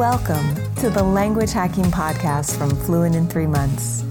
Welcome to the Language Hacking Podcast from Fluent in Three Months.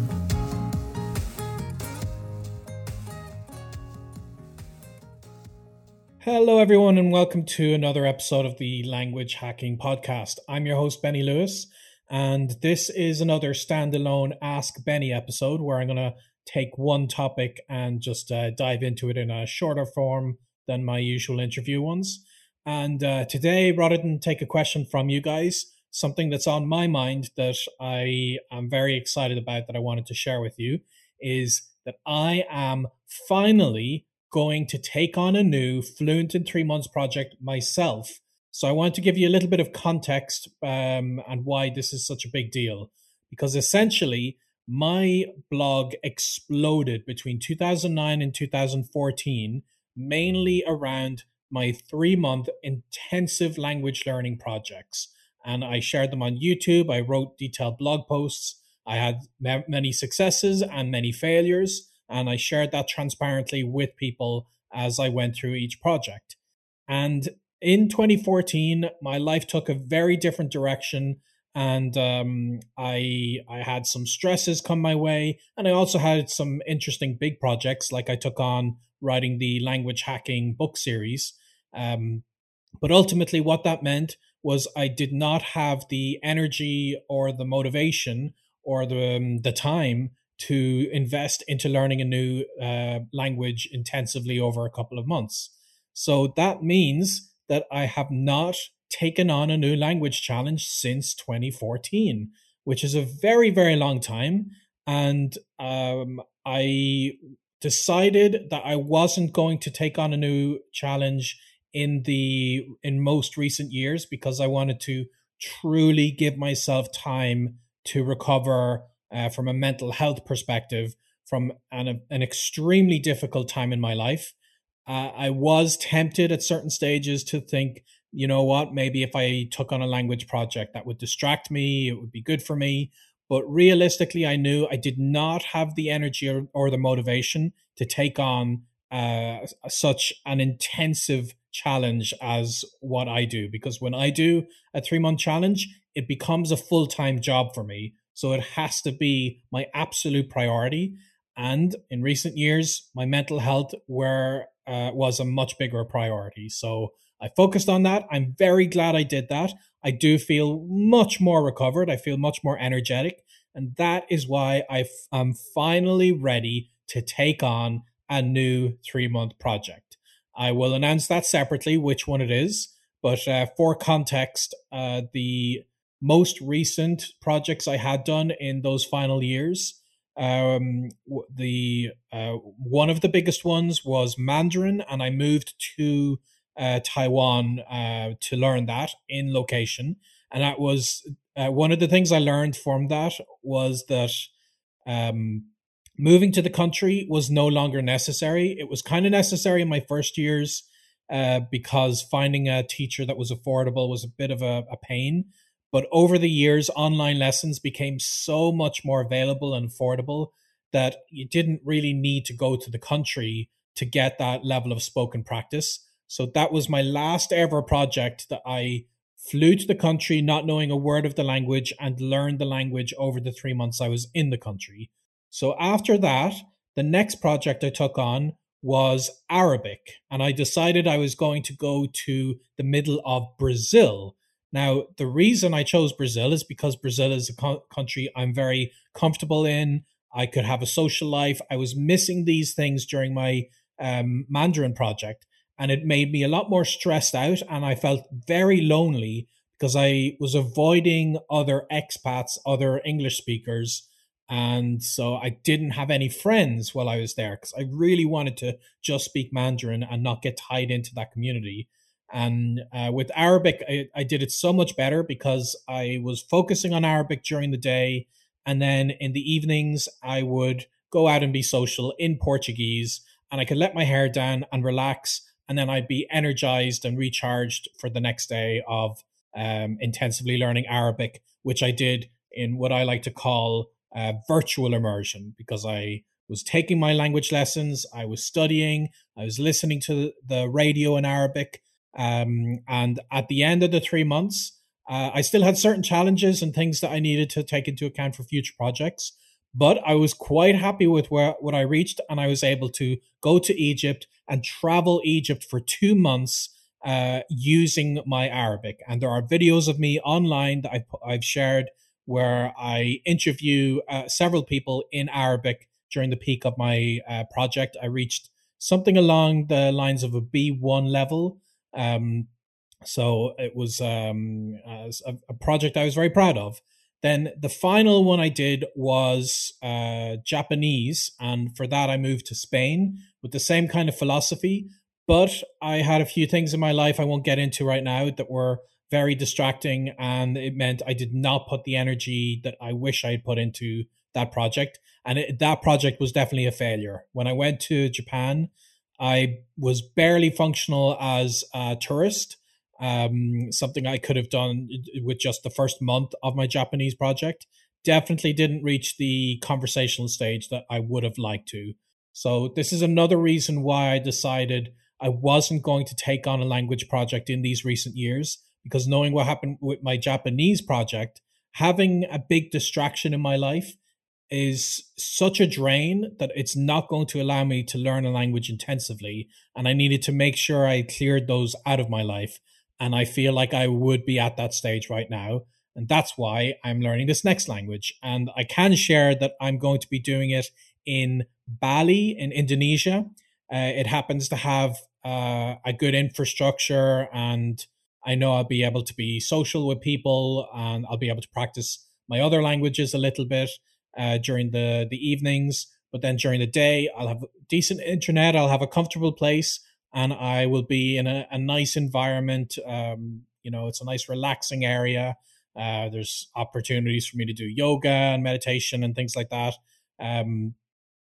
Hello, everyone, and welcome to another episode of the Language Hacking Podcast. I'm your host, Benny Lewis, and this is another standalone Ask Benny episode where I'm going to take one topic and just uh, dive into it in a shorter form than my usual interview ones. And uh, today, rather than take a question from you guys, something that's on my mind that I am very excited about that I wanted to share with you is that I am finally going to take on a new Fluent in Three Months project myself. So I want to give you a little bit of context um, and why this is such a big deal. Because essentially, my blog exploded between 2009 and 2014, mainly around my three month intensive language learning projects and I shared them on YouTube. I wrote detailed blog posts. I had many successes and many failures, and I shared that transparently with people as I went through each project. And in 2014, my life took a very different direction, and um, I I had some stresses come my way, and I also had some interesting big projects, like I took on writing the language hacking book series. Um, but ultimately, what that meant was I did not have the energy or the motivation or the um, the time to invest into learning a new uh, language intensively over a couple of months. So that means that I have not taken on a new language challenge since 2014, which is a very very long time. And um, I decided that I wasn't going to take on a new challenge in the in most recent years because I wanted to truly give myself time to recover uh, from a mental health perspective from an, an extremely difficult time in my life. Uh, I was tempted at certain stages to think, you know what, maybe if I took on a language project that would distract me, it would be good for me. But realistically, I knew I did not have the energy or, or the motivation to take on uh, such an intensive challenge as what I do because when I do a three month challenge, it becomes a full time job for me. So it has to be my absolute priority. And in recent years, my mental health were uh, was a much bigger priority. So I focused on that. I'm very glad I did that. I do feel much more recovered. I feel much more energetic. And that is why I f- I'm finally ready to take on a new three month project. I will announce that separately, which one it is. But uh, for context, uh, the most recent projects I had done in those final years, um, the uh, one of the biggest ones was Mandarin, and I moved to uh, Taiwan uh, to learn that in location. And that was uh, one of the things I learned from that was that um, moving to the country was no longer necessary. It was kind of necessary in my first years uh, because finding a teacher that was affordable was a bit of a, a, pain. But over the years, online lessons became so much more available and affordable that you didn't really need to go to the country to get that level of spoken practice. So that was my last ever project that I flew to the country not knowing a word of the language and learned the language over the three months I was in the country. So after that, the next project I took on was Arabic, and I decided I was going to go to the middle of Brazil. Now, the reason I chose Brazil is because Brazil is a co- country I'm very comfortable in. I could have a social life. I was missing these things during my um, Mandarin project, and it made me a lot more stressed out, and I felt very lonely because I was avoiding other expats, other English speakers, and so I didn't have any friends while I was there because I really wanted to just speak Mandarin and not get tied into that community. And uh, with Arabic, I, I did it so much better because I was focusing on Arabic during the day. And then in the evenings, I would go out and be social in Portuguese and I could let my hair down and relax. And then I'd be energized and recharged for the next day of um, intensively learning Arabic, which I did in what I like to call uh, virtual immersion because I was taking my language lessons, I was studying, I was listening to the radio in Arabic. Um, and at the end of the three months, Uh, I still had certain challenges and things that I needed to take into account for future projects, but I was quite happy with where, what I reached, and I was able to go to Egypt and travel Egypt for two months uh, using my Arabic. And there are videos of me online that I've, I've shared where I interview uh, several people in Arabic during the peak of my uh, project. I reached something along the lines of a B1 level. Um, so it was um, a, a, project I was very proud of. Then the final one I did was uh, Japanese, and for that I moved to Spain with the same kind of philosophy. But I had a few things in my life I won't get into right now that were very distracting, and it meant I did not put the energy that I wish I had put into that project. And it, that project was definitely a failure. When I went to Japan, I was barely functional as a tourist um, something I could have done with just the first month of my Japanese project. Definitely didn't reach the conversational stage that I would have liked to. So, this is another reason why I decided I wasn't going to take on a language project in these recent years, because knowing what happened with my Japanese project, having a big distraction in my life is such a drain that it's not going to allow me to learn a language intensively. And I needed to make sure I cleared those out of my life. And I feel like I would be at that stage right now. And that's why I'm learning this next language. And I can share that I'm going to be doing it in Bali, in Indonesia. Uh, it happens to have uh, a good infrastructure, and I know I'll be able to be social with people and I'll be able to practice my other languages a little bit uh, during the, the evenings. But then during the day, I'll have decent internet, I'll have a comfortable place and I will be in a, a nice environment. Um, you know, it's a nice relaxing area. Uh, there's opportunities for me to do yoga and meditation and things like that um,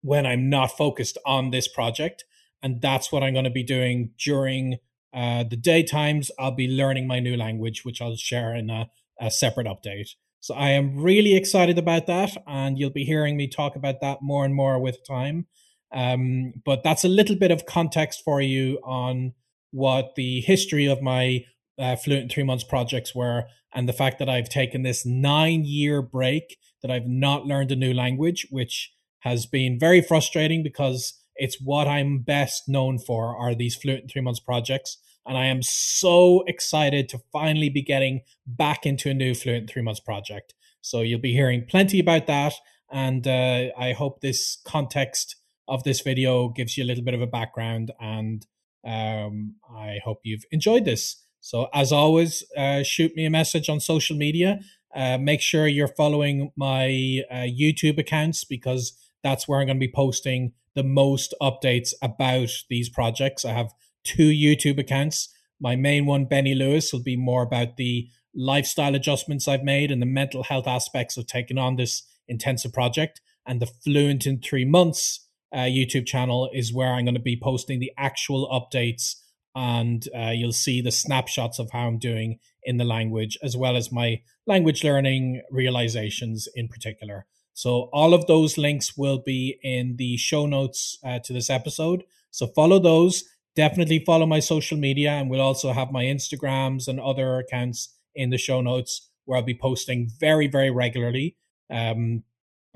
when I'm not focused on this project. And that's what I'm going to be doing during uh, the daytimes. I'll be learning my new language, which I'll share in a, a separate update. So I am really excited about that, and you'll be hearing me talk about that more and more with time. Um, but that's a little bit of context for you on what the history of my uh, Fluent Three Months projects were and the fact that I've taken this nine year break that I've not learned a new language, which has been very frustrating because it's what I'm best known for are these Fluent in Three Months projects. And I am so excited to finally be getting back into a new Fluent in Three Months project. So you'll be hearing plenty about that. And uh, I hope this context of this video gives you a little bit of a background and um, I hope you've enjoyed this. So as always, uh, shoot me a message on social media. Uh, make sure you're following my uh, YouTube accounts because that's where I'm going to be posting the most updates about these projects. I have two YouTube accounts. My main one, Benny Lewis, will be more about the lifestyle adjustments I've made and the mental health aspects of taking on this intensive project. And the Fluent in Three Months uh, YouTube channel is where I'm going to be posting the actual updates and uh, you'll see the snapshots of how I'm doing in the language, as well as my language learning realizations in particular. So, all of those links will be in the show notes uh, to this episode. So, follow those. Definitely follow my social media, and we'll also have my Instagrams and other accounts in the show notes where I'll be posting very, very regularly. Um,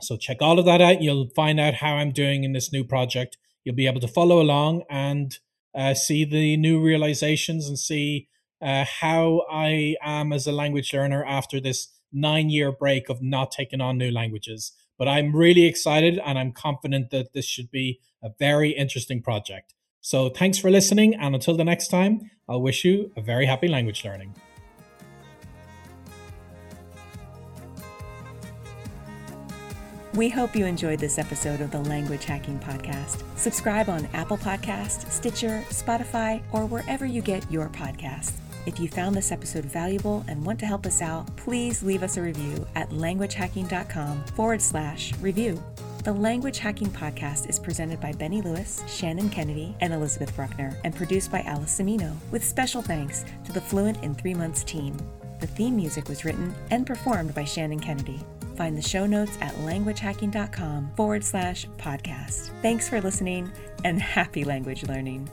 so check all of that out. You'll find out how I'm doing in this new project. You'll be able to follow along and uh, see the new realizations and see uh, how I am as a language learner after this nine year break of not taking on new languages. But I'm really excited and I'm confident that this should be a very interesting project. So thanks for listening. And until the next time, I'll wish you a very happy language learning. We hope you enjoyed this episode of the Language Hacking Podcast. Subscribe on Apple Podcast, Stitcher, Spotify, or wherever you get your podcasts. If you found this episode valuable and want to help us out, please leave us a review at languagehacking.com forward slash review. The Language Hacking Podcast is presented by Benny Lewis, Shannon Kennedy, and Elizabeth Bruckner, and produced by Alice Semino, with special thanks to the Fluent in Three Months team. The theme music was written and performed by Shannon Kennedy. Find the show notes at languagehacking.com forward slash podcast. Thanks for listening and happy language learning.